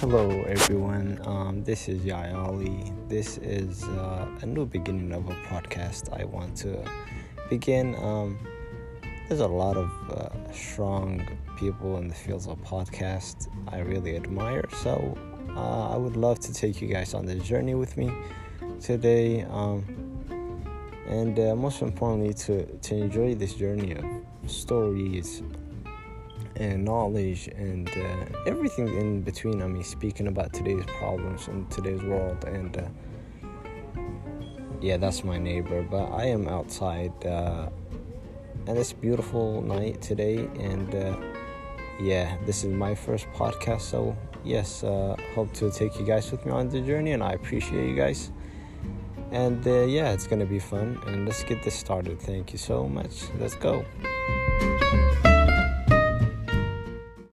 Hello, everyone. Um, this is Yayali. This is uh, a new beginning of a podcast I want to begin. Um, there's a lot of uh, strong people in the fields of podcast I really admire. So uh, I would love to take you guys on the journey with me today. Um, and uh, most importantly, to, to enjoy this journey of stories, and knowledge and uh, everything in between. I mean, speaking about today's problems in today's world, and uh, yeah, that's my neighbor. But I am outside, uh, and it's beautiful night today, and uh, yeah, this is my first podcast. So yes, uh, hope to take you guys with me on the journey, and I appreciate you guys. And uh, yeah, it's gonna be fun, and let's get this started. Thank you so much. Let's go.